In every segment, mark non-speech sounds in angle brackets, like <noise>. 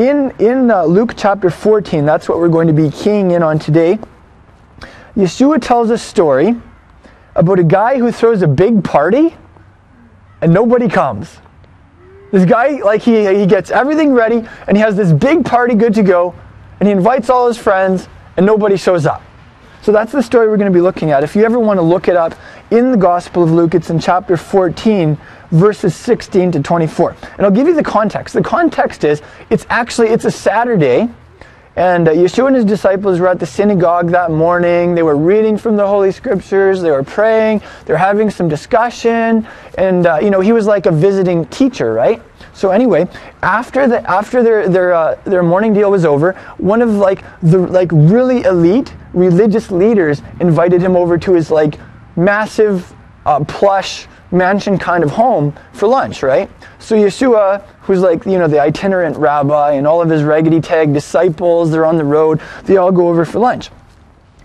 in in uh, Luke chapter 14, that's what we're going to be keying in on today. Yeshua tells a story about a guy who throws a big party and nobody comes. This guy, like, he, he gets everything ready and he has this big party good to go and he invites all his friends and nobody shows up. So that's the story we're going to be looking at. If you ever want to look it up in the Gospel of Luke, it's in chapter 14, verses 16 to 24. And I'll give you the context. The context is it's actually it's a Saturday and uh, Yeshua and his disciples were at the synagogue that morning. They were reading from the Holy Scriptures. They were praying. They're having some discussion. And, uh, you know, he was like a visiting teacher, right? So anyway, after the after their their uh, their morning deal was over, one of like the like really elite religious leaders invited him over to his like massive uh, plush mansion kind of home for lunch, right? So Yeshua, who's like, you know, the itinerant rabbi and all of his raggedy tag disciples, they're on the road, they all go over for lunch.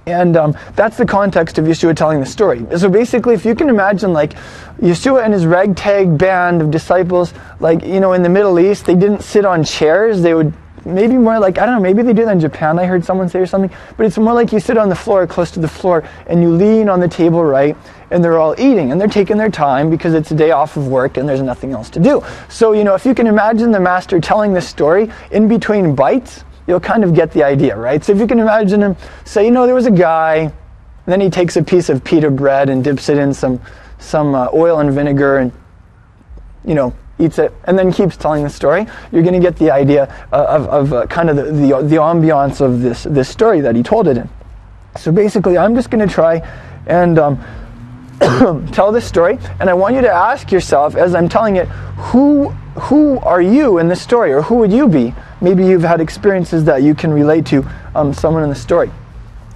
And um, that's the context of Yeshua telling the story. So basically, if you can imagine, like, Yeshua and his ragtag band of disciples, like, you know, in the Middle East, they didn't sit on chairs. They would maybe more like, I don't know, maybe they do that in Japan, I heard someone say or something, but it's more like you sit on the floor, close to the floor, and you lean on the table right, and they're all eating, and they're taking their time because it's a day off of work and there's nothing else to do. So, you know, if you can imagine the master telling this story in between bites, you'll kind of get the idea, right? So if you can imagine him say, you know, there was a guy, then he takes a piece of pita bread and dips it in some, some uh, oil and vinegar and, you know, eats it, and then keeps telling the story, you're going to get the idea uh, of, of uh, kind of the, the, the ambiance of this, this story that he told it in. So basically, I'm just going to try and um, <coughs> tell this story, and I want you to ask yourself as I'm telling it, who, who are you in this story, or who would you be? Maybe you've had experiences that you can relate to um, someone in the story.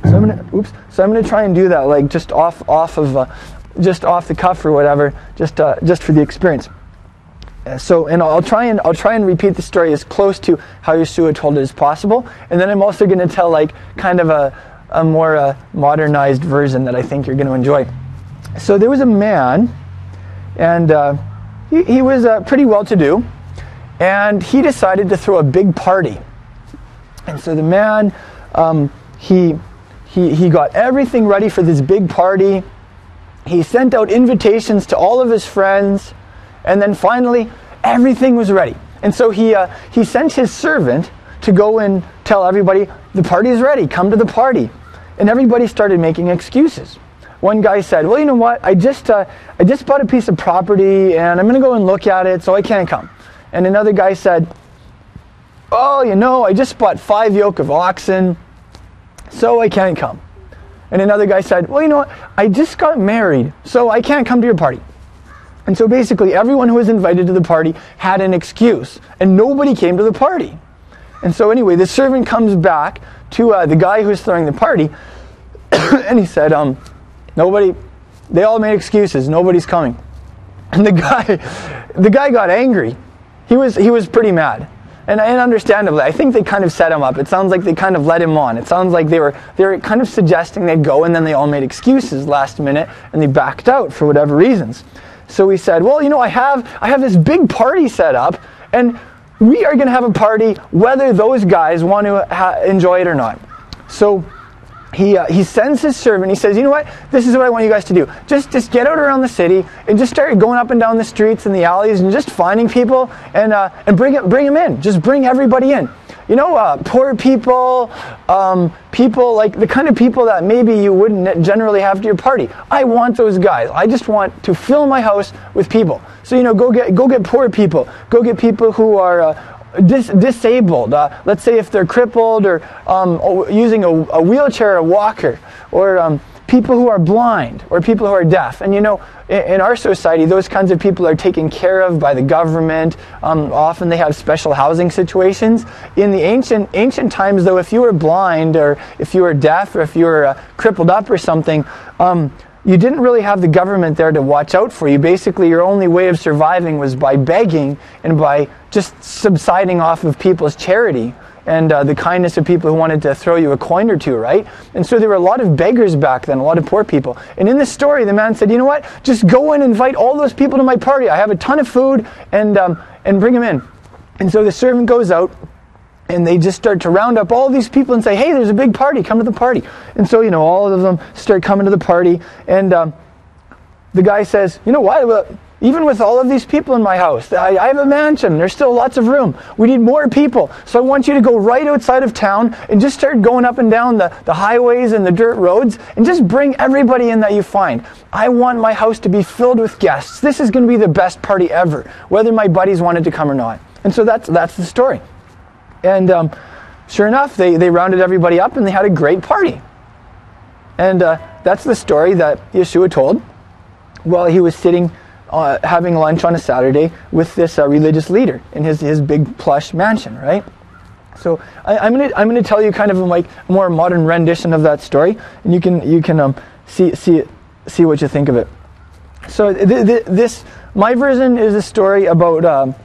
So I'm gonna, oops. So I'm gonna try and do that, like just off, off of, uh, just off the cuff or whatever, just, uh, just for the experience. So, and I'll try and I'll try and repeat the story as close to how Yeshua told it as possible. And then I'm also going to tell like kind of a, a more uh, modernized version that I think you're going to enjoy. So there was a man, and uh, he, he, was uh, pretty well-to-do, and he decided to throw a big party. And so the man, um, he, he, he got everything ready for this big party. He sent out invitations to all of his friends. And then finally, everything was ready. And so he, uh, he sent his servant to go and tell everybody, the party is ready, come to the party. And everybody started making excuses. One guy said, well, you know what, I just, uh, I just bought a piece of property and I'm going to go and look at it, so I can't come. And another guy said, oh, you know, I just bought five yoke of oxen, so I can't come. And another guy said, well, you know what, I just got married, so I can't come to your party. And so basically, everyone who was invited to the party had an excuse, and nobody came to the party. And so, anyway, the servant comes back to uh, the guy who's throwing the party, <coughs> and he said, um, Nobody, they all made excuses, nobody's coming. <laughs> And the guy, the guy got angry. He was, he was pretty mad. And, and understandably, I think they kind of set him up. It sounds like they kind of led him on. It sounds like they were, they were kind of suggesting they'd go, and then they all made excuses last minute, and they backed out for whatever reasons. So we said, well, you know, I have, I have this big party set up, and we are going to have a party whether those guys want to ha- enjoy it or not. So he, uh, he sends his servant. He says, "You know what? This is what I want you guys to do. Just just get out around the city and just start going up and down the streets and the alleys and just finding people and uh, and bring it, bring them in. Just bring everybody in you know, uh, poor people, um, people like the kind of people that maybe you wouldn't generally have to your party. I want those guys. I just want to fill my house with people. So you know, go get go get poor people. Go get people who are. Uh, Dis- disabled. Uh, let's say if they're crippled or um, using a, a, wheelchair a walker, or um, people who are blind or people who are deaf. And you know, in our society, those kinds of people are taken care of by the government. Um, often they have special housing situations. In the ancient ancient times, though, if you were blind or if you were deaf or if you were uh, crippled up or something, um, you didn't really have the government there to watch out for you. Basically, your only way of surviving was by begging and by just subsiding off of people's charity and uh, the kindness of people who wanted to throw you a coin or two, right? And so there were a lot of beggars back then, a lot of poor people. And in this story, the man said, you know what? Just go and invite all those people to my party. I have a ton of food, and, um, and bring them in. And so the servant goes out, and they just start to round up all these people and say, "Hey, there's a big party. Come to the party." And so you know, all of them start coming to the party, and um, the guy says, "You know what? Even with all of these people in my house, I, I, have a mansion. There's still lots of room. We need more people. So I want you to go right outside of town and just start going up and down the, the highways and the dirt roads and just bring everybody in that you find. I want my house to be filled with guests. This is going to be the best party ever, whether my buddies wanted to come or not. And so that's, that's the story. And um, sure enough, they, they rounded everybody up and they had a great party. And uh, that's the story that Yeshua told while he was sitting uh, having lunch on a Saturday with this uh, religious leader in his, his big plush mansion, right? So I, am gonna I'm gonna tell you kind of a, like a more modern rendition of that story, and you can you can um, see see see what you think of it. So th- th- this my version is a story about um,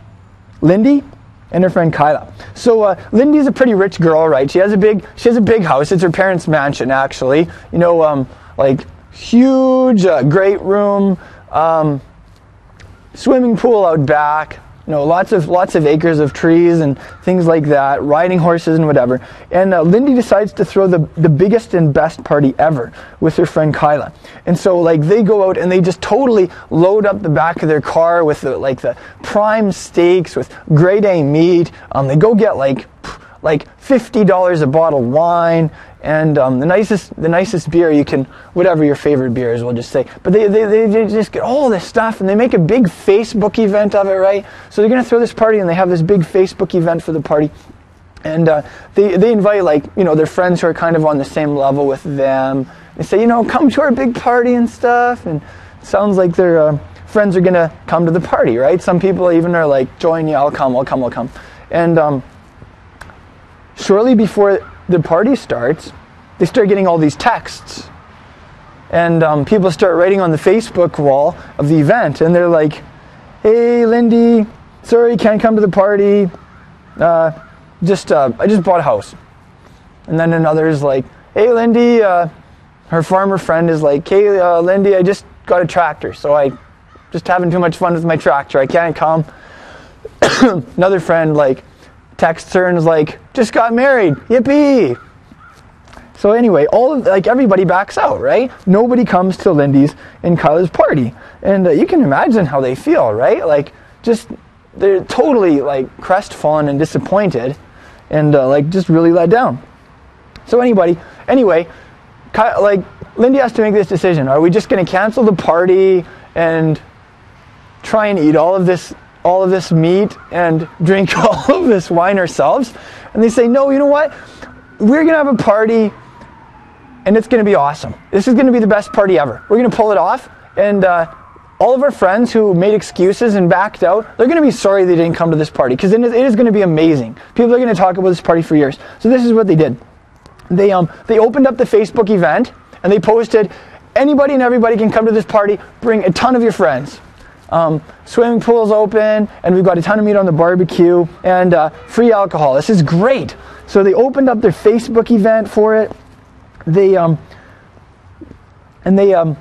Lindy and her friend Kyla. So uh, Lindy's a pretty rich girl, right? She has a big she has a big house. It's her parents' mansion, actually. You know, um, like huge, uh, great room. Um, swimming pool out back, you know, lots of lots of acres of trees and things like that, riding horses and whatever. And uh, Lindy decides to throw the the biggest and best party ever with her friend Kyla. And so like they go out and they just totally load up the back of their car with the, like the prime steaks with grade A meat. Um, they go get like like fifty dollars a bottle wine and um, the nicest the nicest beer you can whatever your favorite beer is we'll just say. But they, they, they just get all this stuff and they make a big facebook event of it right? So they're going to throw this party and they have this big facebook event for the party. And uh, they, they invite like you know their friends who are kind of on the same level with them. They say you know come to our big party and stuff. And sounds like their uh, friends are going to come to the party right? Some people even are like join you i'll come i'll come i'll come. And um, shortly before the party starts, they start getting all these texts. And um, people start writing on the Facebook wall of the event, and they're like, hey, Lindy, sorry, can't come to the party. Uh, just, uh, I just bought a house. And then another is like, hey, Lindy, uh, her farmer friend is like, hey, uh, Lindy, I just got a tractor, so I just having too much fun with my tractor. I can't come. <coughs> another friend, like, texts her and is like, just got married, yippee. So anyway, all of, like everybody backs out, right? Nobody comes to Lindy's and Kyla's party, and uh, you can imagine how they feel, right? Like just they're totally like crestfallen and disappointed, and uh, like just really let down. So anybody, anyway, Ky- like Lindy has to make this decision: Are we just going to cancel the party and try and eat all of this all of this meat and drink <laughs> all of this wine ourselves. And they say, no, you know what? We're going to have a party and it's going to be awesome. This is going to be the best party ever. We're going to pull it off. And uh, all of our friends who made excuses and backed out, they're going to be sorry they didn't come to this party because it is going to be amazing. People are going to talk about this party for years. So this is what they did. They, um, they opened up the Facebook event and they posted, anybody and everybody can come to this party. Bring a ton of your friends. Um, swimming pool's open, and we've got a ton of meat on the barbecue, and uh, free alcohol. This is great. So they opened up their Facebook event for it. They um, and they um,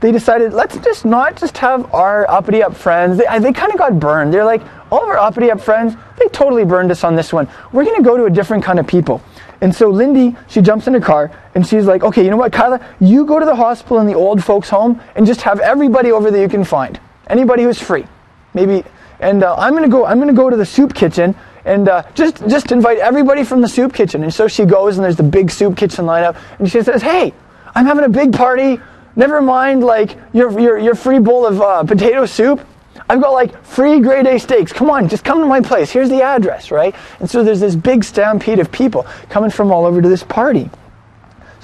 they decided let's just not just have our uppity up friends. They, they kind of got burned. They're like all of our uppity up friends. They totally burned us on this one. We're gonna go to a different kind of people. And so Lindy, she jumps in her car and she's like, okay, you know what, Kyla, you go to the hospital in the old folks' home and just have everybody over that you can find. Anybody who's free, maybe. And uh, I'm gonna go. I'm gonna go to the soup kitchen and uh, just just invite everybody from the soup kitchen. And so she goes, and there's the big soup kitchen lineup, and she says, "Hey, I'm having a big party. Never mind, like your your your free bowl of uh, potato soup. I've got like free grade A steaks. Come on, just come to my place. Here's the address, right? And so there's this big stampede of people coming from all over to this party.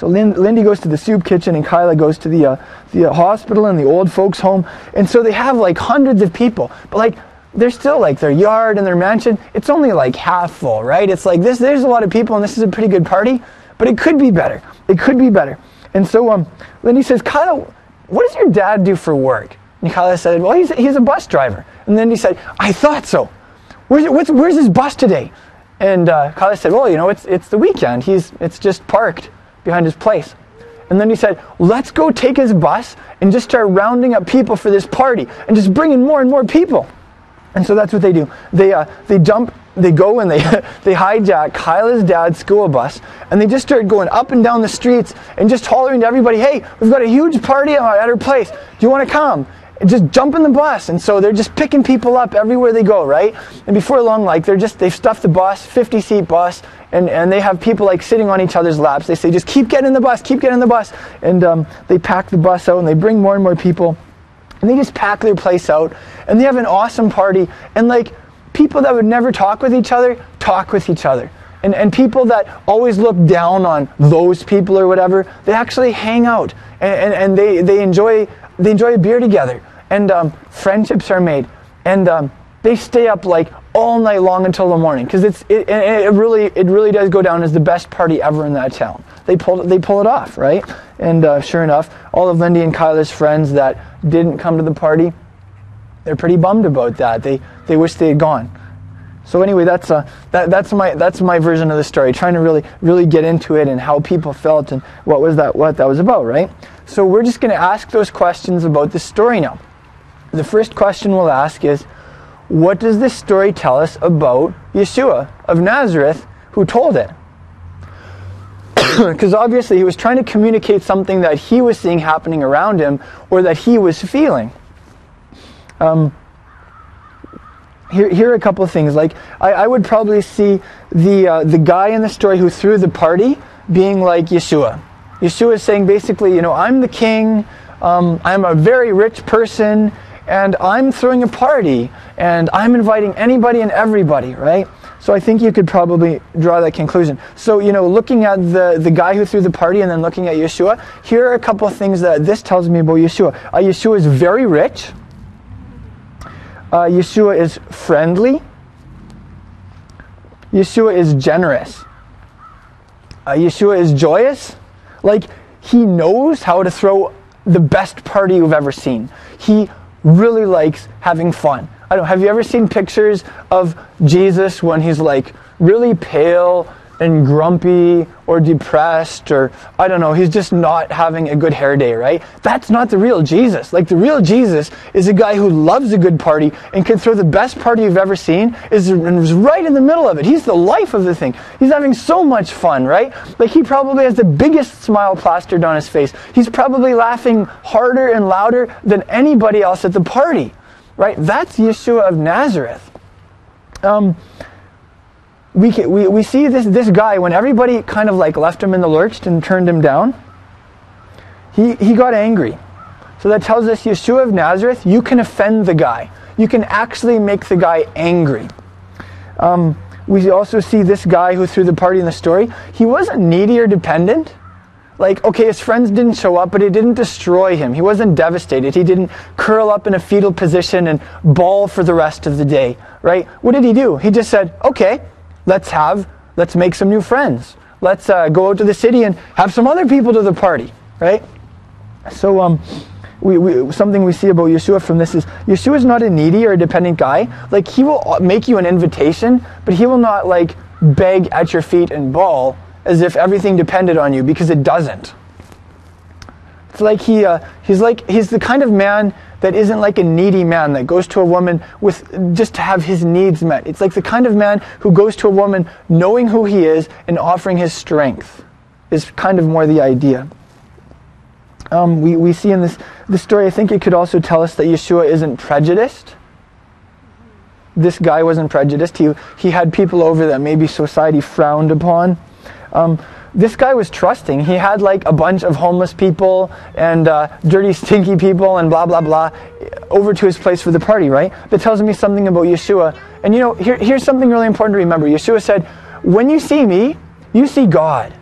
So Lindy goes to the soup kitchen and Kyla goes to the, uh, the hospital and the old folks home. And so they have like hundreds of people. But like, they're still like their yard and their mansion, it's only like half full, right? It's like this, there's a lot of people and this is a pretty good party, but it could be better. It could be better. And so um, Lindy says, Kyla, what does your dad do for work? And Kyla said, well, he's, he's a bus driver. And he said, I thought so. Where's, where's his bus today? And uh, Kyla said, well, you know, it's, it's the weekend. He's, it's just parked behind his place. And then he said, let's go take his bus and just start rounding up people for this party and just bringing more and more people. And so that's what they do. They, uh, they jump, they go and they, <laughs> they hijack Kyla's dad's school bus, and they just start going up and down the streets and just hollering to everybody, hey, we've got a huge party at our place. Do you want to come? Just jump in the bus. And so they're just picking people up everywhere they go, right? And before long, like, they're just, they've stuffed the bus, 50 seat bus, and, and they have people like sitting on each other's laps. They say, just keep getting in the bus, keep getting in the bus. And um, they pack the bus out and they bring more and more people. And they just pack their place out and they have an awesome party. And like people that would never talk with each other talk with each other. And, and people that always look down on those people or whatever, they actually hang out and, and, and they, they, enjoy, they enjoy a beer together. And um, friendships are made. And um, they stay up like all night long until the morning because it's it, it, really it really does go down as the best party ever in that town. They pull they pull it off, right? And uh, sure enough, all of Lindy and Kyla's friends that didn't come to the party, they're pretty bummed about that. They they wish they had gone. So anyway, that's uh, that, that's my that's my version of the story. Trying to really really get into it and how people felt and what was that what that was about, right? So we're just going to ask those questions about the story now. The first question we'll ask is what does this story tell us about Yeshua of Nazareth who told it? <coughs> Because obviously he was trying to communicate something that he was seeing happening around him or that he was feeling. Um, here, here are a couple of things. Like, I, I would probably see the, uh, the guy in the story who threw the party being like Yeshua. Yeshua is saying basically, you know, I'm the king, um, I'm a very rich person, and I'm throwing a party and I'm inviting anybody and everybody, right? So I think you could probably draw that conclusion. So, you know, looking at the, the guy who threw the party and then looking at Yeshua, here are a couple of things that this tells me about Yeshua. Uh, Yeshua is very rich. Uh, Yeshua is friendly. Yeshua is generous. Uh, Yeshua is joyous. Like, he knows how to throw the best party you've ever seen. He really likes having fun. I don't have you ever seen pictures of Jesus when he's like really pale and grumpy or depressed or I don't know, he's just not having a good hair day, right? That's not the real Jesus. Like the real Jesus is a guy who loves a good party and can throw the best party you've ever seen is, right in the middle of it. He's the life of the thing. He's having so much fun, right? Like he probably has the biggest smile plastered on his face. He's probably laughing harder and louder than anybody else at the party, right? That's Yeshua of Nazareth. Um, we, can, we, we see this, this guy, when everybody kind of like left him in the lurch and turned him down, he, he got angry. So that tells us Yeshua of Nazareth, you can offend the guy. You can actually make the guy angry. Um, we also see this guy who threw the party in the story. He wasn't needy or dependent. Like, okay, his friends didn't show up, but it didn't destroy him. He wasn't devastated. He didn't curl up in a fetal position and bawl for the rest of the day, right? What did he do? He just said, okay, Let's have, let's make some new friends. Let's uh, go out to the city and have some other people to the party, right? So, um, we, we, something we see about Yeshua from this is Yeshua is not a needy or a dependent guy. Like he will make you an invitation, but he will not like beg at your feet and bawl as if everything depended on you because it doesn't. It's like he, uh, he's like he's the kind of man that isn't like a needy man that goes to a woman with just to have his needs met. It's like the kind of man who goes to a woman knowing who he is and offering his strength is kind of more the idea. Um, we, we see in this, this story, I think it could also tell us that Yeshua isn't prejudiced. This guy wasn't prejudiced. He, he had people over that maybe society frowned upon. Um, this guy was trusting. He had like a bunch of homeless people and uh, dirty, <laughs> stinky people and blah, blah, blah over to his place for the party, right? That tells me something about Yeshua. And you know, here, here's something really important to remember. Yeshua said, When you see me, you see God.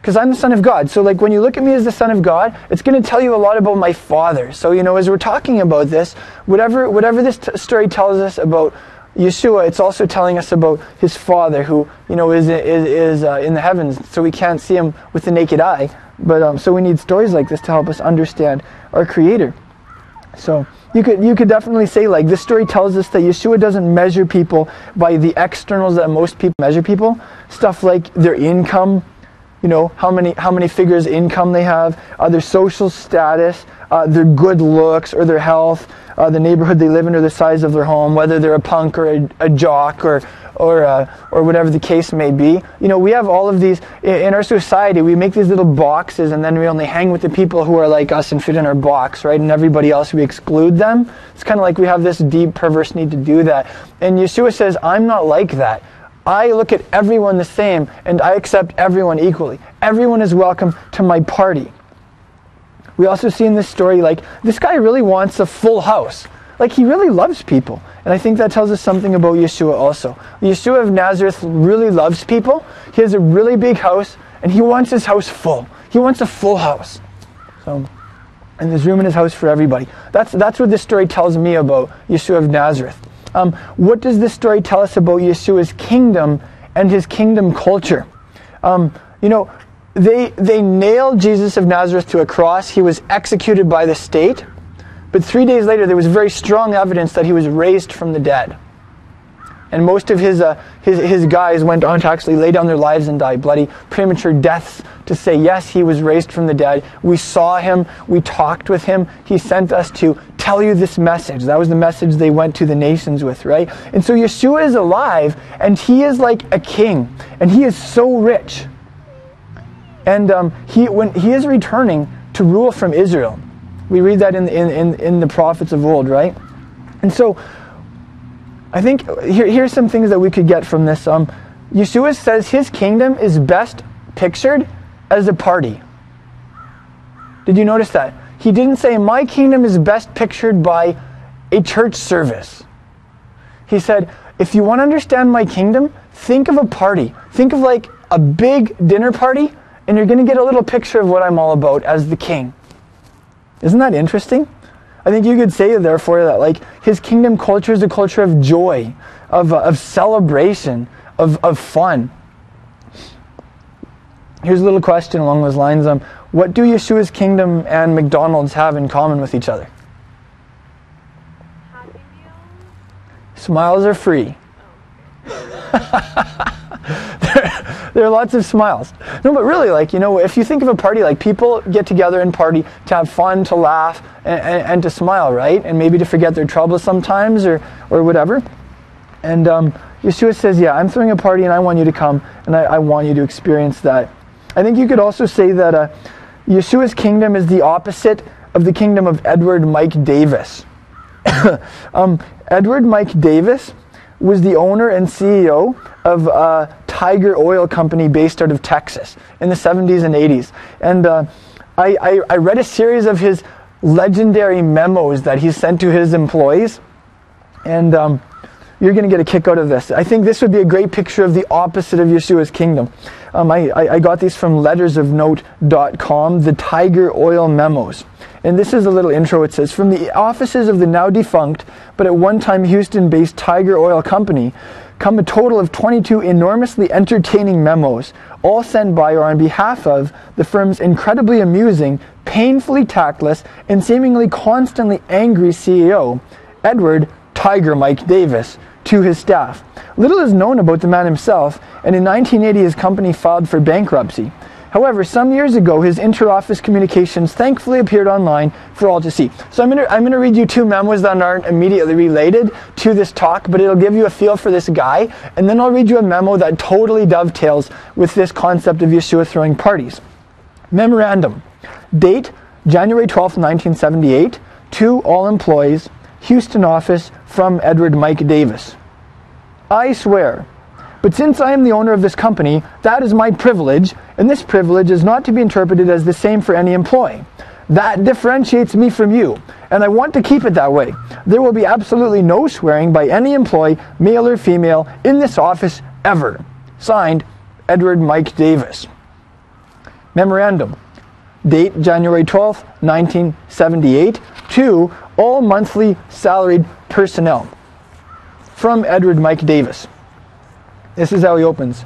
Because I'm the Son of God. So, like, when you look at me as the Son of God, it's going to tell you a lot about my Father. So, you know, as we're talking about this, whatever, whatever this t- story tells us about Yeshua, it's also telling us about his Father who, you know, is, is, is uh, in the heavens, so we can't see him with the naked eye. But um, so we need stories like this to help us understand our Creator. So you could you could definitely say like this story tells us that Yeshua doesn't measure people by the externals that most people measure people. Stuff like their income, you know, how many how many figures income they have, other social status, uh, their good looks or their health, uh, the neighborhood they live in or the size of their home, whether they're a punk or a, a jock or or uh, or whatever the case may be. You know, we have all of these in our society. We make these little boxes, and then we only hang with the people who are like us and fit in our box, right? And everybody else we exclude them. It's kind of like we have this deep perverse need to do that. And Yeshua says, "I'm not like that." I look at everyone the same and I accept everyone equally. Everyone is welcome to my party. We also see in this story, like, this guy really wants a full house. Like, he really loves people. And I think that tells us something about Yeshua also. Yeshua of Nazareth really loves people. He has a really big house, and he wants his house full. He wants a full house. So, and there's room in his house for everybody. That's, that's what this story tells me about Yeshua of Nazareth. Um, what does this story tell us about Yeshua's kingdom and his kingdom culture? Um, you know, they, they nailed Jesus of Nazareth to a cross. He was executed by the state. But three days later, there was very strong evidence that he was raised from the dead. And most of his, uh, his, his guys went on to actually lay down their lives and die bloody, premature deaths to say, yes, he was raised from the dead. We saw him. We talked with him. He sent us to tell you this message. That was the message they went to the nations with, right? And so Yeshua is alive, and he is like a king, and he is so rich. And um, he, when he is returning to rule from Israel, we read that in, in, in, in the prophets of old, right? And so I think here, here's some things that we could get from this. Um, Yeshua says his kingdom is best pictured as a party. Did you notice that? He didn't say, My kingdom is best pictured by a church service. He said, If you want to understand my kingdom, think of a party. Think of like a big dinner party and you're going to get a little picture of what I'm all about as the king. Isn't that interesting? I think you could say, therefore, that like his kingdom culture is a culture of joy, of, uh, of celebration, of, of fun. Here's a little question along those lines. Um, what do Yeshua's kingdom and McDonald's have in common with each other? Smiles are free. there, <laughs> there, are lots of smiles. No, but really, like, you know, if you think of a party, like, people get together and party to have fun, to laugh, and, and, and to smile, right? And maybe to forget their troubles sometimes or, or whatever. And um, Yeshua says, Yeah, I'm throwing a party and I want you to come and I, I want you to experience that. I think you could also say that uh, Yeshua's kingdom is the opposite of the kingdom of Edward Mike Davis. <coughs> um, Edward Mike Davis was the owner and CEO of a Tiger Oil Company based out of Texas in the 70s and 80s. And uh, I, I, I read a series of his legendary memos that he sent to his employees. And um, you're going to get a kick out of this. I think this would be a great picture of the opposite of Yeshua's kingdom. Um, I, I, got these from lettersofnote.com, the Tiger Oil Memos. And this is a little intro. It says From the offices of the now defunct, but at one time Houston based Tiger Oil Company, come a total of 22 enormously entertaining memos, all sent by or on behalf of the firm's incredibly amusing, painfully tactless, and seemingly constantly angry CEO, Edward Tiger Mike Davis, to his staff. Little is known about the man himself, and in 1980 his company filed for bankruptcy. However, some years ago, his interoffice communications thankfully appeared online for all to see. So I'm going I'm to read you two memos that aren't immediately related to this talk, but it'll give you a feel for this guy, and then I'll read you a memo that totally dovetails with this concept of Yeshua throwing parties. Memorandum. Date January 12, 1978. To all employees, Houston office from Edward Mike Davis. I swear but since I am the owner of this company, that is my privilege, and this privilege is not to be interpreted as the same for any employee. That differentiates me from you, and I want to keep it that way. There will be absolutely no swearing by any employee, male or female, in this office ever. Signed, Edward Mike Davis. Memorandum. Date January 12, 1978. To all monthly salaried personnel. From Edward Mike Davis. This is how he opens.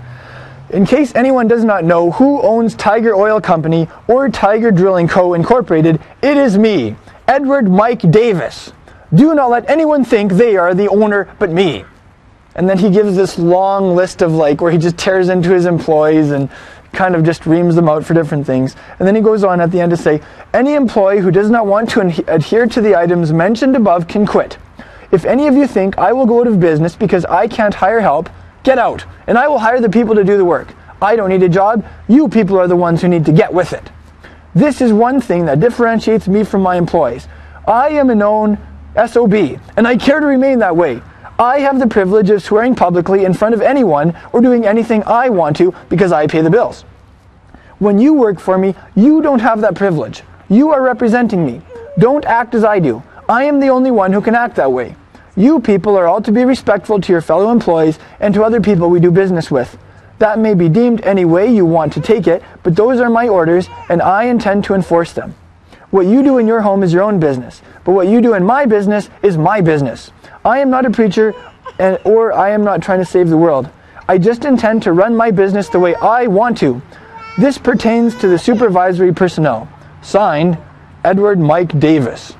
In case anyone does not know who owns Tiger Oil Company or Tiger Drilling Co. Incorporated, it is me, Edward Mike Davis. Do not let anyone think they are the owner but me. And then he gives this long list of like where he just tears into his employees and kind of just reams them out for different things. And then he goes on at the end to say, any employee who does not want to adhere to the items mentioned above can quit. If any of you think I will go out of business because I can't hire help, get out, and I will hire the people to do the work. I don't need a job. You people are the ones who need to get with it. This is one thing that differentiates me from my employees. I am a known SOB, and I care to remain that way. I have the privilege of swearing publicly in front of anyone or doing anything I want to because I pay the bills. When you work for me, you don't have that privilege. You are representing me. Don't act as I do. I am the only one who can act that way. You people are all to be respectful to your fellow employees and to other people we do business with. That may be deemed any way you want to take it, but those are my orders and I intend to enforce them. What you do in your home is your own business, but what you do in my business is my business. I am not a preacher and, or I am not trying to save the world. I just intend to run my business the way I want to. This pertains to the supervisory personnel. Signed, Edward Mike Davis.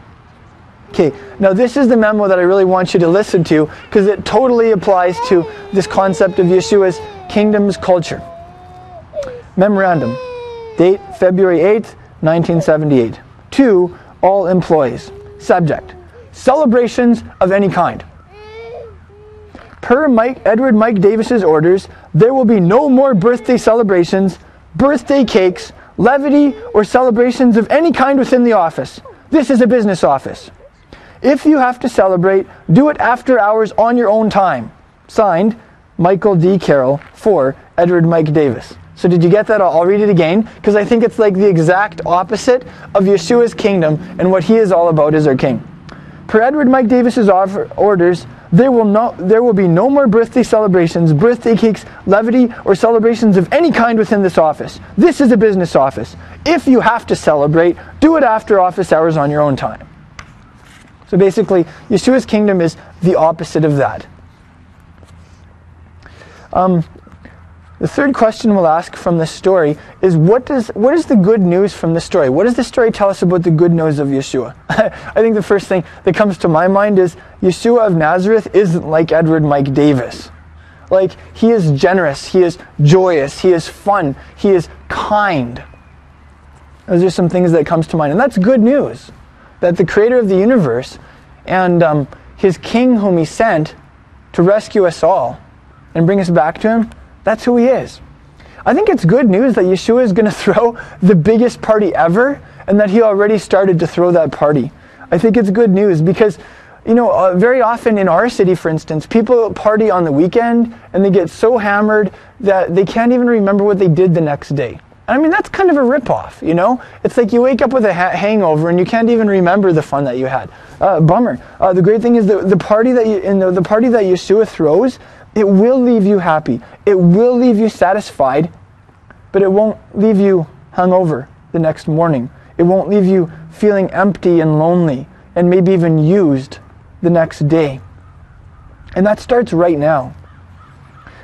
Okay, now this is the memo that I really want you to listen to because it totally applies to this concept of Yeshua's kingdom's culture. Memorandum, date February 8th, 1978. To all employees. Subject, celebrations of any kind. Per Mike, Edward Mike Davis's orders, there will be no more birthday celebrations, birthday cakes, levity, or celebrations of any kind within the office. This is a business office. If you have to celebrate, do it after hours on your own time. Signed, Michael D. Carroll for Edward Mike Davis. So did you get that? I'll read it again because I think it's like the exact opposite of Yeshua's kingdom and what he is all about as our king. Per Edward Mike Davis's orders, there will, no, there will be no more birthday celebrations, birthday cakes, levity, or celebrations of any kind within this office. This is a business office. If you have to celebrate, do it after office hours on your own time. So basically, Yeshua's kingdom is the opposite of that. Um, the third question we'll ask from this story is what, does, what is the good news from the story? What does the story tell us about the good news of Yeshua? <laughs> I think the first thing that comes to my mind is Yeshua of Nazareth isn't like Edward Mike Davis. Like, he is generous, he is joyous, he is fun, he is kind. Those are some things that comes to mind. And that's good news that the creator of the universe and um, his king whom he sent to rescue us all and bring us back to him, that's who he is. I think it's good news that Yeshua is going <laughs> to throw the biggest party ever and that he already started to throw that party. I think it's good news because, you know, uh, very often in our city, for instance, people party on the weekend and they get so hammered that they can't even remember what they did the next day. I mean, that's kind of a ripoff, you know? It's like you wake up with a ha- hangover and you can't even remember the fun that you had. Uh, bummer. Uh, the great thing is the, the party that you, the, the party that Yeshua throws, it will leave you happy. It will leave you satisfied, but it won't leave you hungover the next morning. It won't leave you feeling empty and lonely and maybe even used the next day. And that starts right now.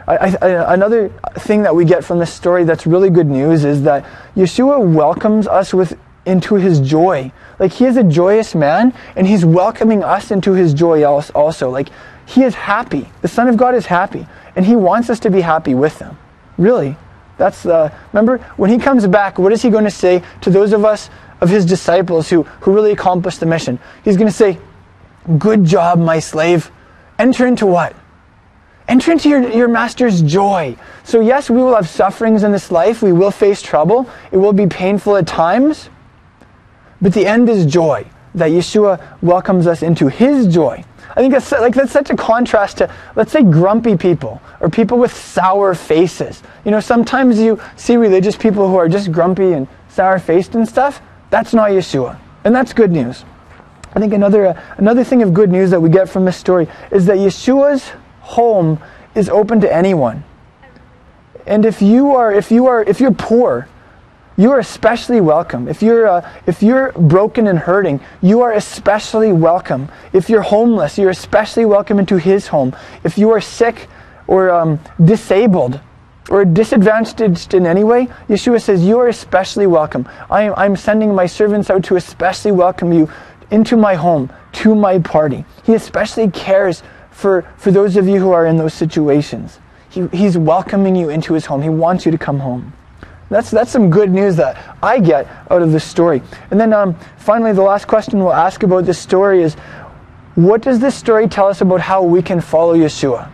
I, I, another thing that we get from this story that's really good news is that Yeshua welcomes us with into his joy. Like he is a joyous man, and he's welcoming us into his joy also. Like he is happy. The Son of God is happy, and he wants us to be happy with him. Really, that's the. Uh, remember when he comes back. What is he going to say to those of us of his disciples who who really accomplished the mission? He's going to say, "Good job, my slave. Enter into what." Enter into your, your master's joy. So, yes, we will have sufferings in this life. We will face trouble. It will be painful at times. But the end is joy, that Yeshua welcomes us into his joy. I think that's, like, that's such a contrast to, let's say, grumpy people or people with sour faces. You know, sometimes you see religious people who are just grumpy and sour faced and stuff. That's not Yeshua. And that's good news. I think another, uh, another thing of good news that we get from this story is that Yeshua's home is open to anyone. And if you are, if you are, if you're poor, you are especially welcome. If you're, uh, if you're broken and hurting, you are especially welcome. If you're homeless, you're especially welcome into His home. If you are sick or um, disabled or disadvantaged in any way, Yeshua says, You are especially welcome. I am, I'm sending my servants out to especially welcome you into my home, to my party. He especially cares for, for those of you who are in those situations. He, he's welcoming you into his home. He wants you to come home. That's, that's some good news that I get out of this story. And then um, finally, the last question we'll ask about this story is what does this story tell us about how we can follow Yeshua?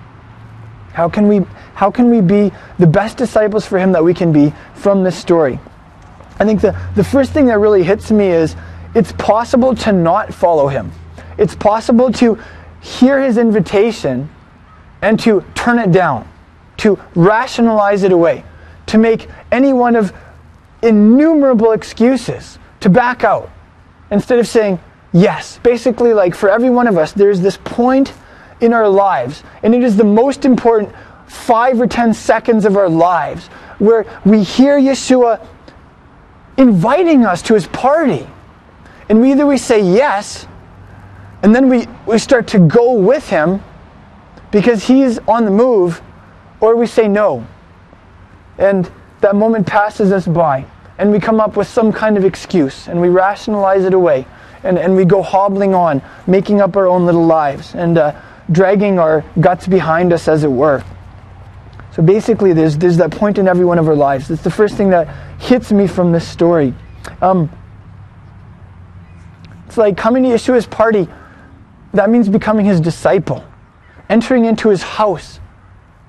How can we, how can we be the best disciples for him that we can be from this story? I think the, the first thing that really hits me is it's possible to not follow him. It's possible to hear his invitation and to turn it down, to rationalize it away, to make any one of innumerable excuses, to back out, instead of saying yes. Basically, like for every one of us, there's this point in our lives, and it is the most important five or ten seconds of our lives where we hear Yeshua inviting us to his party. And we either we say yes, and then we, we start to go with him because he's on the move, or we say no. And that moment passes us by, and we come up with some kind of excuse, and we rationalize it away, and, and we go hobbling on, making up our own little lives, and uh, dragging our guts behind us, as it were. So basically, there's, there's that point in every one of our lives. It's the first thing that hits me from this story. Um, it's like coming to Yeshua's party, that means becoming his disciple. Entering into his house,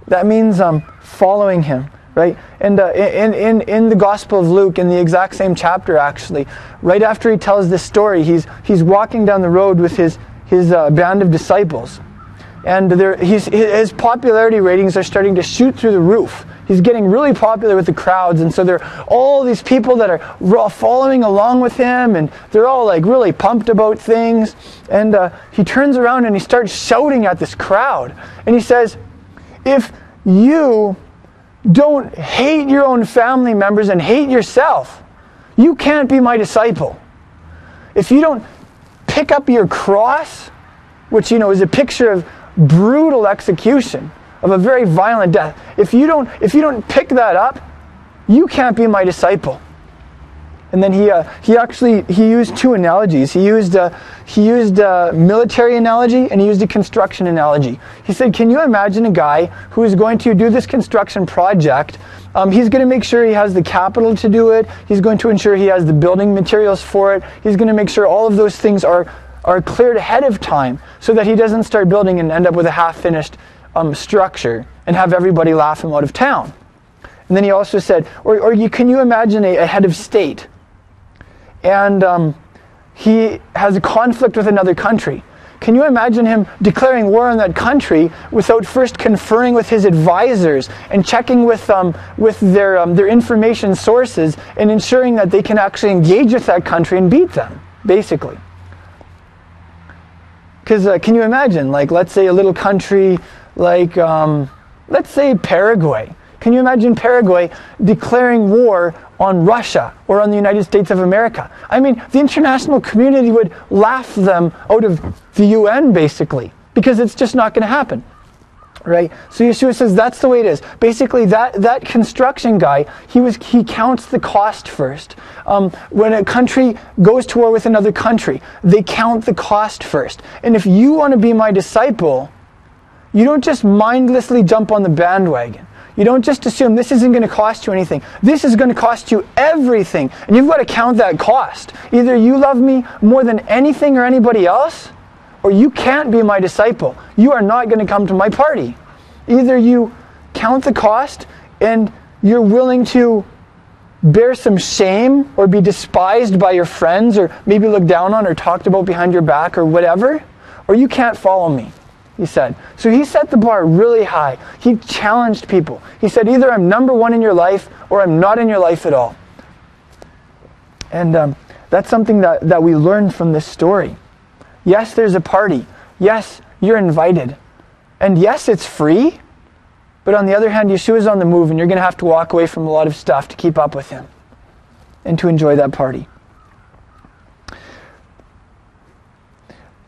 that means um, following him, right? And uh, in, in, in the Gospel of Luke, in the exact same chapter, actually, right after he tells this story, he's, he's walking down the road with his, his uh, band of disciples. And his popularity ratings are starting to shoot through the roof he's getting really popular with the crowds and so there are all these people that are following along with him and they're all like really pumped about things and uh, he turns around and he starts shouting at this crowd and he says if you don't hate your own family members and hate yourself you can't be my disciple if you don't pick up your cross which you know is a picture of brutal execution of a very violent death. If you don't, if you don't pick that up, you can't be my disciple. And then he, uh, he actually he used two analogies. He used a, he used a military analogy and he used a construction analogy. He said, "Can you imagine a guy who is going to do this construction project? Um, he's going to make sure he has the capital to do it. He's going to ensure he has the building materials for it. He's going to make sure all of those things are are cleared ahead of time, so that he doesn't start building and end up with a half-finished um, structure and have everybody laugh him out of town. And then he also said, or, or you, can you imagine a, a head of state? And um, he has a conflict with another country. Can you imagine him declaring war on that country without first conferring with his advisors and checking with, um, with their, um, their information sources and ensuring that they can actually engage with that country and beat them, basically? Because uh, can you imagine, like, let's say a little country like, um, let's say, Paraguay. Can you imagine Paraguay declaring war on Russia or on the United States of America? I mean, the international community would laugh them out of the UN, basically, because it's just not going to happen. Right? So Yeshua says that's the way it is. Basically, that, that construction guy, he, was, he counts the cost first. Um, when a country goes to war with another country, they count the cost first. And if you want to be my disciple, you don't just mindlessly jump on the bandwagon. You don't just assume this isn't going to cost you anything. This is going to cost you everything. And you've got to count that cost. Either you love me more than anything or anybody else, or you can't be my disciple. You are not going to come to my party. Either you count the cost and you're willing to bear some shame or be despised by your friends or maybe looked down on or talked about behind your back or whatever, or you can't follow me he said. So he set the bar really high. He challenged people. He said, either I'm number one in your life or I'm not in your life at all. And um, that's something that, that we learned from this story. Yes, there's a party. Yes, you're invited. And yes, it's free. But on the other hand, Yeshua's on the move, and you're going to have to walk away from a lot of stuff to keep up with him and to enjoy that party.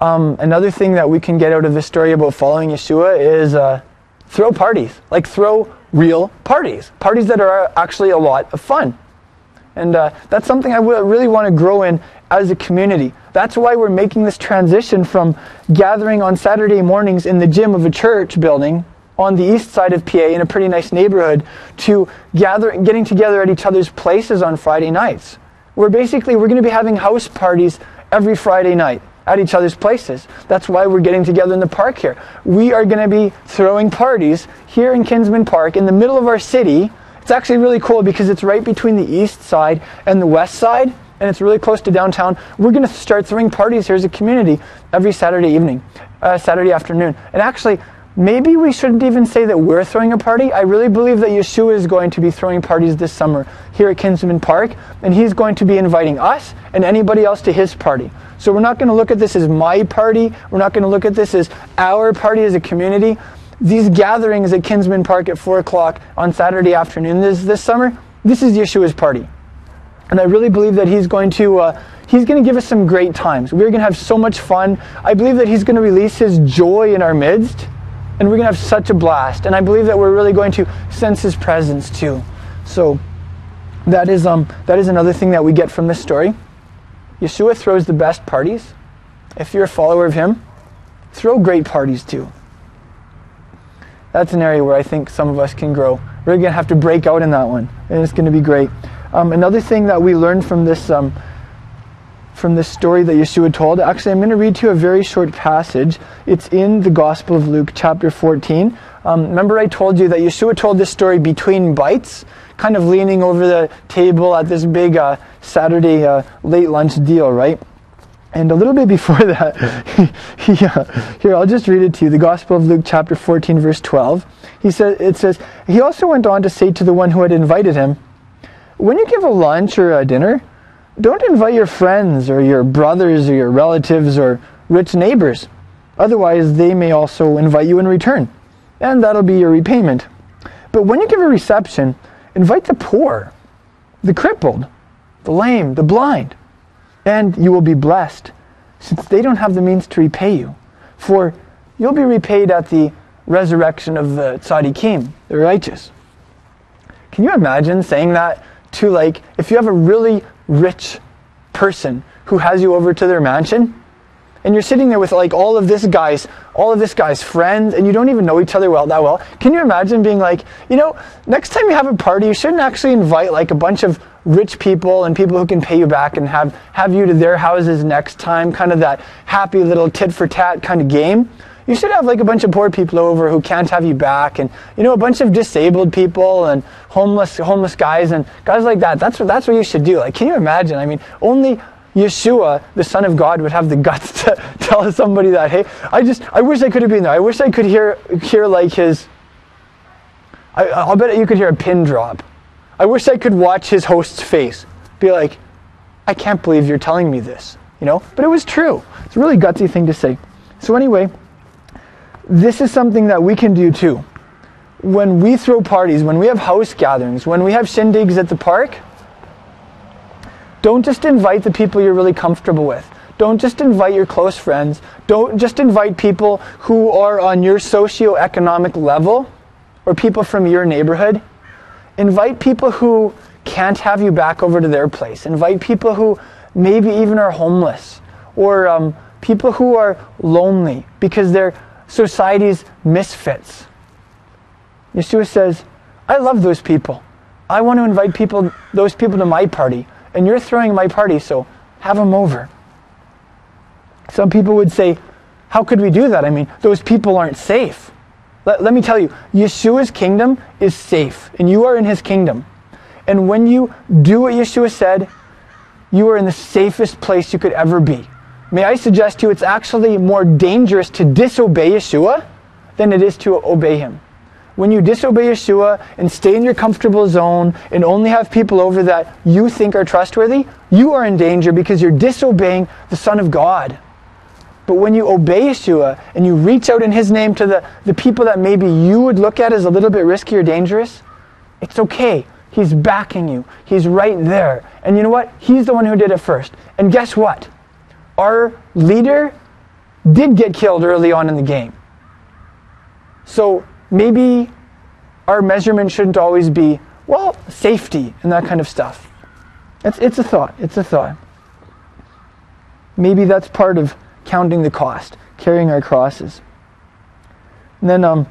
Um, another thing that we can get out of this story about following Yeshua is uh, throw parties. Like throw real parties. Parties that are actually a lot of fun. And uh, that's something I really want to grow in as a community. That's why we're making this transition from gathering on Saturday mornings in the gym of a church building on the east side of PA in a pretty nice neighborhood to gather, getting together at each other's places on Friday nights. We're basically we're going to be having house parties every Friday night at each other's places. That's why we're getting together in the park here. We are going to be throwing parties here in Kinsmen Park in the middle of our city. It's actually really cool because it's right between the east side and the west side, and it's really close to downtown. We're going to start throwing parties here as a community every Saturday evening, uh, Saturday afternoon. And actually, maybe we shouldn't even say that we're throwing a party. I really believe that Yeshua is going to be throwing parties this summer here at Kinsmen Park, and he's going to be inviting us and anybody else to his party. So we're not going to look at this as my party. We're not going to look at this as our party as a community. These gatherings at Kinsmen Park at 4 o'clock on Saturday afternoon this, this summer, this is Yeshua's party. And I really believe that he's going to. Uh, he's going to give us some great times. We're going to have so much fun. I believe that he's going to release his joy in our midst, and we're going to have such a blast. And I believe that we're really going to sense his presence too. So that is um that is another thing that we get from this story. Yeshua throws the best parties. If you're a follower of him, throw great parties too. That's an area where I think some of us can grow. We're going to have to break out in that one, and it's going to be great. Um, another thing that we learned from this um, from this story that Yeshua told. Actually, I'm going to read to you a very short passage. It's in the Gospel of Luke, chapter 14. Um, remember, I told you that Yeshua told this story between bites, kind of leaning over the table at this big uh, Saturday uh, late lunch deal, right? And a little bit before <laughs> that, <laughs> he, uh, here I'll just read it to you. The Gospel of Luke, chapter 14, verse 12. He says, it says, he also went on to say to the one who had invited him, "When you give a lunch or a dinner, don't invite your friends or your brothers or your relatives or rich neighbors. Otherwise, they may also invite you in return, and that'll be your repayment. But when you give a reception, invite the poor, the crippled, the lame, the blind, and you will be blessed, since they don't have the means to repay you. For you'll be repaid at the resurrection of the tzaddikim, the righteous. Can you imagine saying that to, like, if you have a really rich person who has you over to their mansion? And you're sitting there with like all of this guy's all of this guy's friends and you don't even know each other well that well. Can you imagine being like you know next time you have a party you shouldn't actually invite like a bunch of rich people and people who can pay you back and have have you to their houses next time kind of that happy little tit for tat kind of game. You should have like a bunch of poor people over who can't have you back and you know a bunch of disabled people and homeless homeless guys and guys like that. That's what that's what you should do. Like can you imagine? I mean only Yeshua, the Son of God, would have the guts to <laughs> tell somebody that, hey, I just, I wish I could have been there. I wish I could hear, hear like his, I, I'll bet you could hear a pin drop. I wish I could watch his host's face. Be like, I can't believe you're telling me this, you know? But it was true. It's a really gutsy thing to say. So anyway, this is something that we can do too. When we throw parties, when we have house gatherings, when we have shindigs at the park, don't just invite the people you're really comfortable with. Don't just invite your close friends. Don't just invite people who are on your socioeconomic level or people from your neighborhood. Invite people who can't have you back over to their place. Invite people who maybe even are homeless or um, people who are lonely because they're society's misfits. Yeshua says, I love those people. I want to invite people, those people to my party and you're throwing my party, so have them over. Some people would say, How could we do that? I mean, those people aren't safe. Let, let me tell you, Yeshua's kingdom is safe, and you are in his kingdom. And when you do what Yeshua said, you are in the safest place you could ever be. May I suggest to you, it's actually more dangerous to disobey Yeshua than it is to obey him when you disobey Yeshua and stay in your comfortable zone and only have people over that you think are trustworthy, you are in danger because you're disobeying the Son of God. But when you obey Yeshua and you reach out in His name to the, the people that maybe you would look at as a little bit risky or dangerous, it's okay. He's backing you. He's right there. And you know what? He's the one who did it first. And guess what? Our leader did get killed early on in the game. So maybe our measurement shouldn't always be, well, safety and that kind of stuff. It's, it's a thought. It's a thought. Maybe that's part of counting the cost, carrying our crosses. And then um,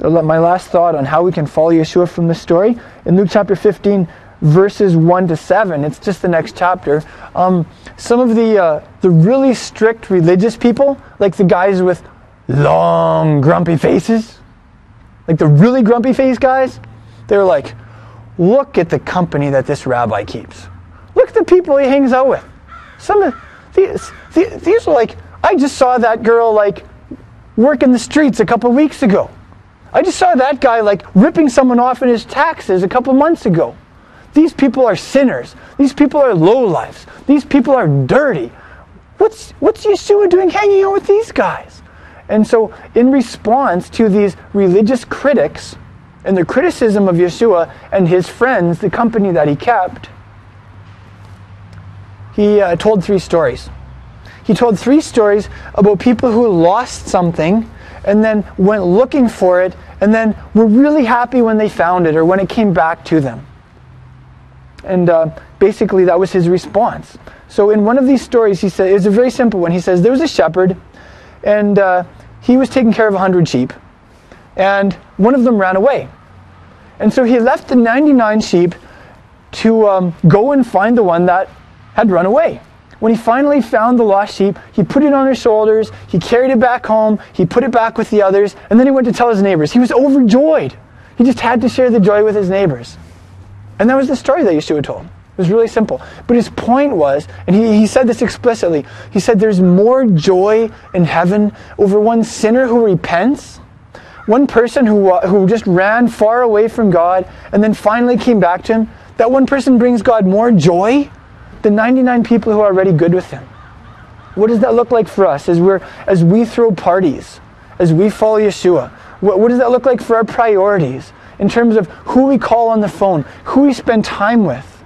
my last thought on how we can follow Yeshua from the story in Luke chapter 15, verses 1 to 7. It's just the next chapter. Um, some of the, uh, the really strict religious people, like the guys with long, grumpy faces, like the really grumpy face guys, they're like, look at the company that this rabbi keeps. Look at the people he hangs out with. Some of these, these are like, I just saw that girl like working the streets a couple weeks ago. I just saw that guy like ripping someone off in his taxes a couple months ago. These people are sinners. These people are lowlifes. These people are dirty. What's, what's Yeshua doing hanging out with these guys? And so, in response to these religious critics and the criticism of Yeshua and his friends, the company that he kept, he uh, told three stories. He told three stories about people who lost something and then went looking for it and then were really happy when they found it or when it came back to them. And uh, basically, that was his response. So, in one of these stories, he said, it's a very simple one. He says, There was a shepherd, and uh, he was taking care of 100 sheep, and one of them ran away. And so he left the 99 sheep to um, go and find the one that had run away. When he finally found the lost sheep, he put it on his shoulders, he carried it back home, he put it back with the others, and then he went to tell his neighbors. He was overjoyed. He just had to share the joy with his neighbors. And that was the story that Yeshua told. It was really simple. But his point was, and he, he said this explicitly, he said there's more joy in heaven over one sinner who repents, one person who, who just ran far away from God and then finally came back to him. That one person brings God more joy than 99 people who are already good with him. What does that look like for us as, we're, as we throw parties, as we follow Yeshua? What, what does that look like for our priorities? in terms of who we call on the phone, who we spend time with,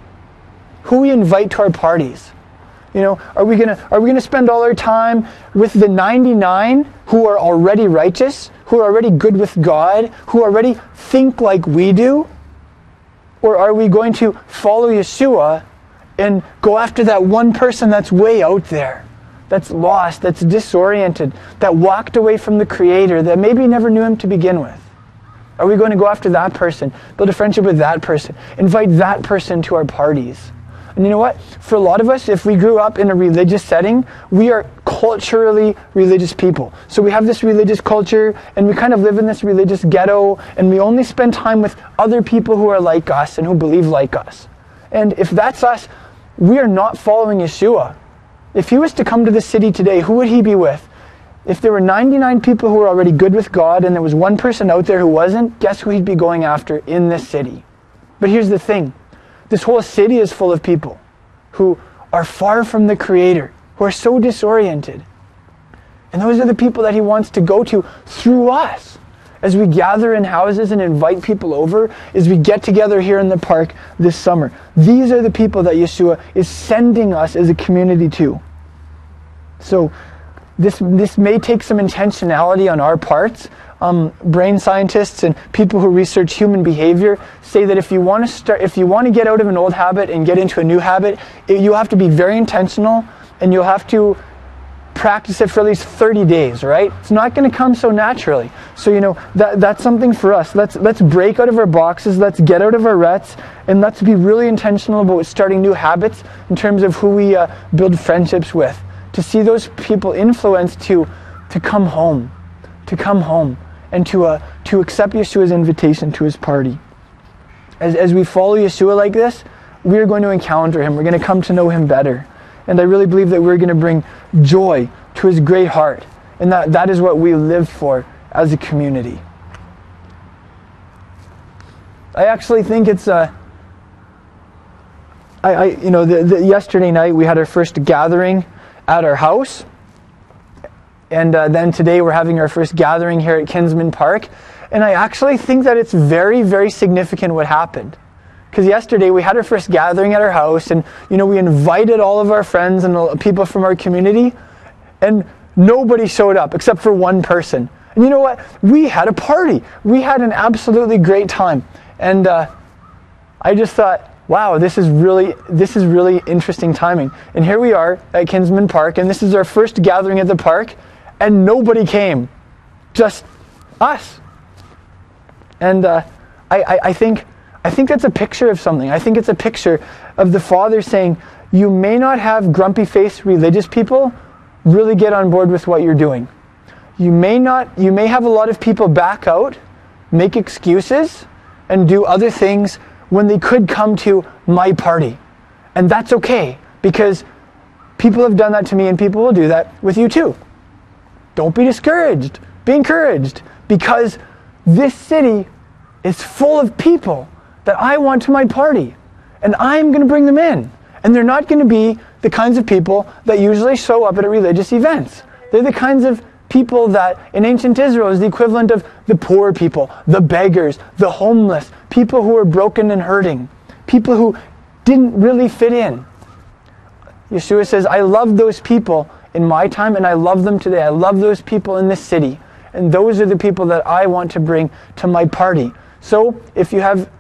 who we invite to our parties. You know, are we gonna are we gonna spend all our time with the 99 who are already righteous, who are already good with God, who already think like we do? Or are we going to follow Yeshua and go after that one person that's way out there, that's lost, that's disoriented, that walked away from the Creator, that maybe never knew Him to begin with? Are we going to go after that person, build a friendship with that person, invite that person to our parties? And you know what? For a lot of us, if we grew up in a religious setting, we are culturally religious people. So we have this religious culture and we kind of live in this religious ghetto and we only spend time with other people who are like us and who believe like us. And if that's us, we are not following Yeshua. If he was to come to the city today, who would he be with? If there were 99 people who were already good with God and there was one person out there who wasn't, guess who he'd be going after in this city? But here's the thing this whole city is full of people who are far from the Creator, who are so disoriented. And those are the people that he wants to go to through us. As we gather in houses and invite people over, as we get together here in the park this summer, these are the people that Yeshua is sending us as a community to. So this, this may take some intentionality on our parts. Um, brain scientists and people who research human behavior say that if you want to start, if you want to get out of an old habit and get into a new habit, it, you have to be very intentional, and you'll have to practice it for at least 30 days. Right? It's not going to come so naturally. So you know that that's something for us. Let's let's break out of our boxes. Let's get out of our ruts, and let's be really intentional about starting new habits in terms of who we uh, build friendships with to see those people influenced to, to come home, to come home, and to, uh, to accept Yeshua's invitation to his party. As, as we follow Yeshua like this, we are going to encounter him. We're going to come to know him better. And I really believe that we're going to bring joy to his great heart. And that, that is what we live for as a community. I actually think it's a. Uh, I, I, you know, the, the, yesterday night we had our first gathering at our house. And uh, then today we're having our first gathering here at Kinsmen Park. And I actually think that it's very, very significant what happened. Because yesterday we had our first gathering at our house, and you know we invited all of our friends and people from our community, and nobody showed up except for one person. And you know what? We had a party. We had an absolutely great time, and uh, I just thought, wow, this is really this is really interesting timing. And here we are at Kinsmen Park, and this is our first gathering at the park, and nobody came, just us. And uh, I, I, I think I think that's a picture of something. I think it's a picture of the Father saying, You may not have grumpy faced religious people really get on board with what you're doing. You may not, you may have a lot of people back out, make excuses, and do other things when they could come to my party. And that's okay because people have done that to me and people will do that with you too. Don't be discouraged. Be encouraged because this city is full of people that I want to my party. And I'm going to bring them in. And they're not going to be the kinds of people that usually show up at religious events. They're the kinds of people that in ancient Israel is the equivalent of the poor people, the beggars, the homeless, people who are broken and hurting, people who didn't really fit in. Yeshua says, I love those people in my time and I love them today. I love those people in this city. And those are the people that I want to bring to my party. So if you have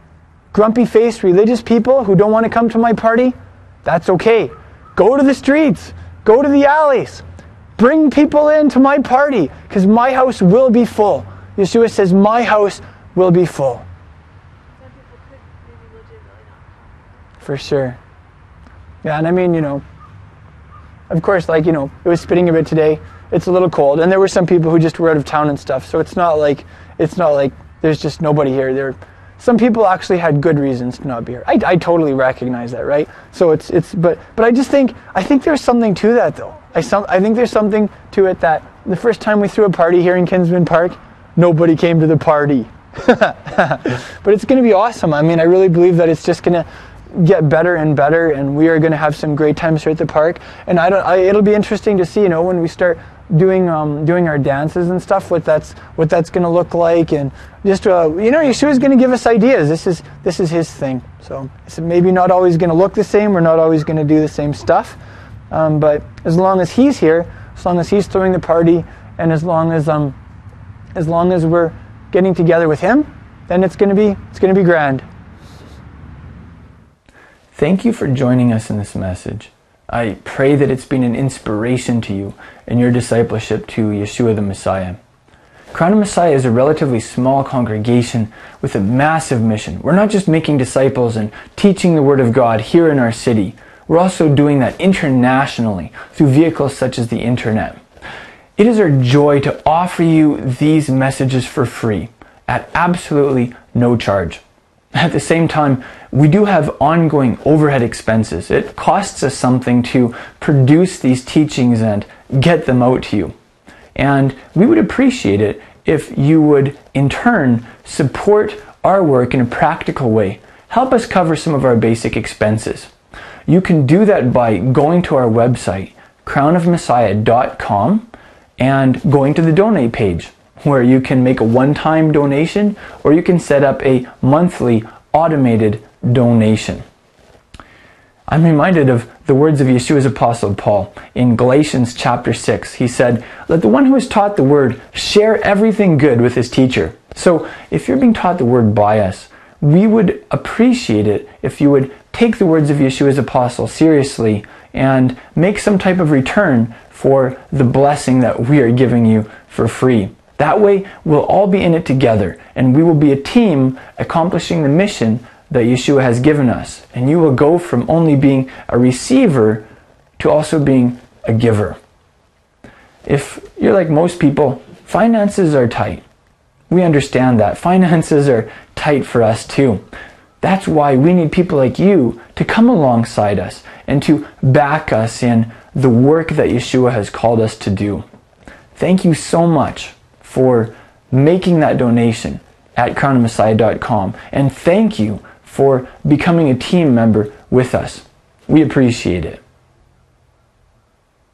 grumpy faced religious people who don't want to come to my party, that's okay. Go to the streets, go to the alleys, bring people into my party because my house will be full. Yeshua says, My house will be full. For sure. Yeah, and I mean, you know, of course, like, you know, it was spitting a bit today. It's a little cold. And there were some people who just were out of town and stuff. So it's not like, it's not like there's just nobody here. There some people actually had good reasons to not be here. I, I totally recognize that, right? So it's it's but but I just think I think there's something to that though. I some I think there's something to it that the first time we threw a party here in Kinsmen Park, nobody came to the party. <laughs> but it's going to be awesome. I mean, I really believe that it's just going to get better and better, and we are going to have some great times here at the park. And I don't. I, it'll be interesting to see, you know, when we start doing um, doing our dances and stuff, what that's what that's going to look like, and just uh, you know, Yeshua's going to give us ideas. This is this is his thing. So it's maybe not always going to look the same. We're not always going to do the same stuff, um, but as long as he's here, as long as he's throwing the party, and as long as um, as long as we're getting together with him, then it's going to be it's going to be grand. Thank you for joining us in this message. I pray that it's been an inspiration to you in your discipleship to Yeshua the Messiah. Crown of Messiah is a relatively small congregation with a massive mission. We're not just making disciples and teaching the Word of God here in our city. We're also doing that internationally through vehicles such as the internet. It is our joy to offer you these messages for free at absolutely no charge. At the same time, we do have ongoing overhead expenses. It costs us something to produce these teachings and get them out to you. And we would appreciate it if you would, in turn, support our work in a practical way. Help us cover some of our basic expenses. You can do that by going to our website, crownofmessiah.com, and going to the donate page where you can make a one time donation or you can set up a monthly automated donation. I'm reminded of the words of Yeshua's apostle Paul in Galatians chapter 6. He said, Let the one who is taught the word share everything good with his teacher. So if you're being taught the word by us, we would appreciate it if you would take the words of Yeshua's apostle seriously and make some type of return for the blessing that we are giving you for free. That way, we'll all be in it together, and we will be a team accomplishing the mission that Yeshua has given us. And you will go from only being a receiver to also being a giver. If you're like most people, finances are tight. We understand that. <laughs> Finances are tight for us too. That's why we need people like you to come alongside us and to back us in the work that Yeshua has called us to do. Thank you so much for making that donation at crownofmessiah.com. And thank you for becoming a team member with us. We appreciate it.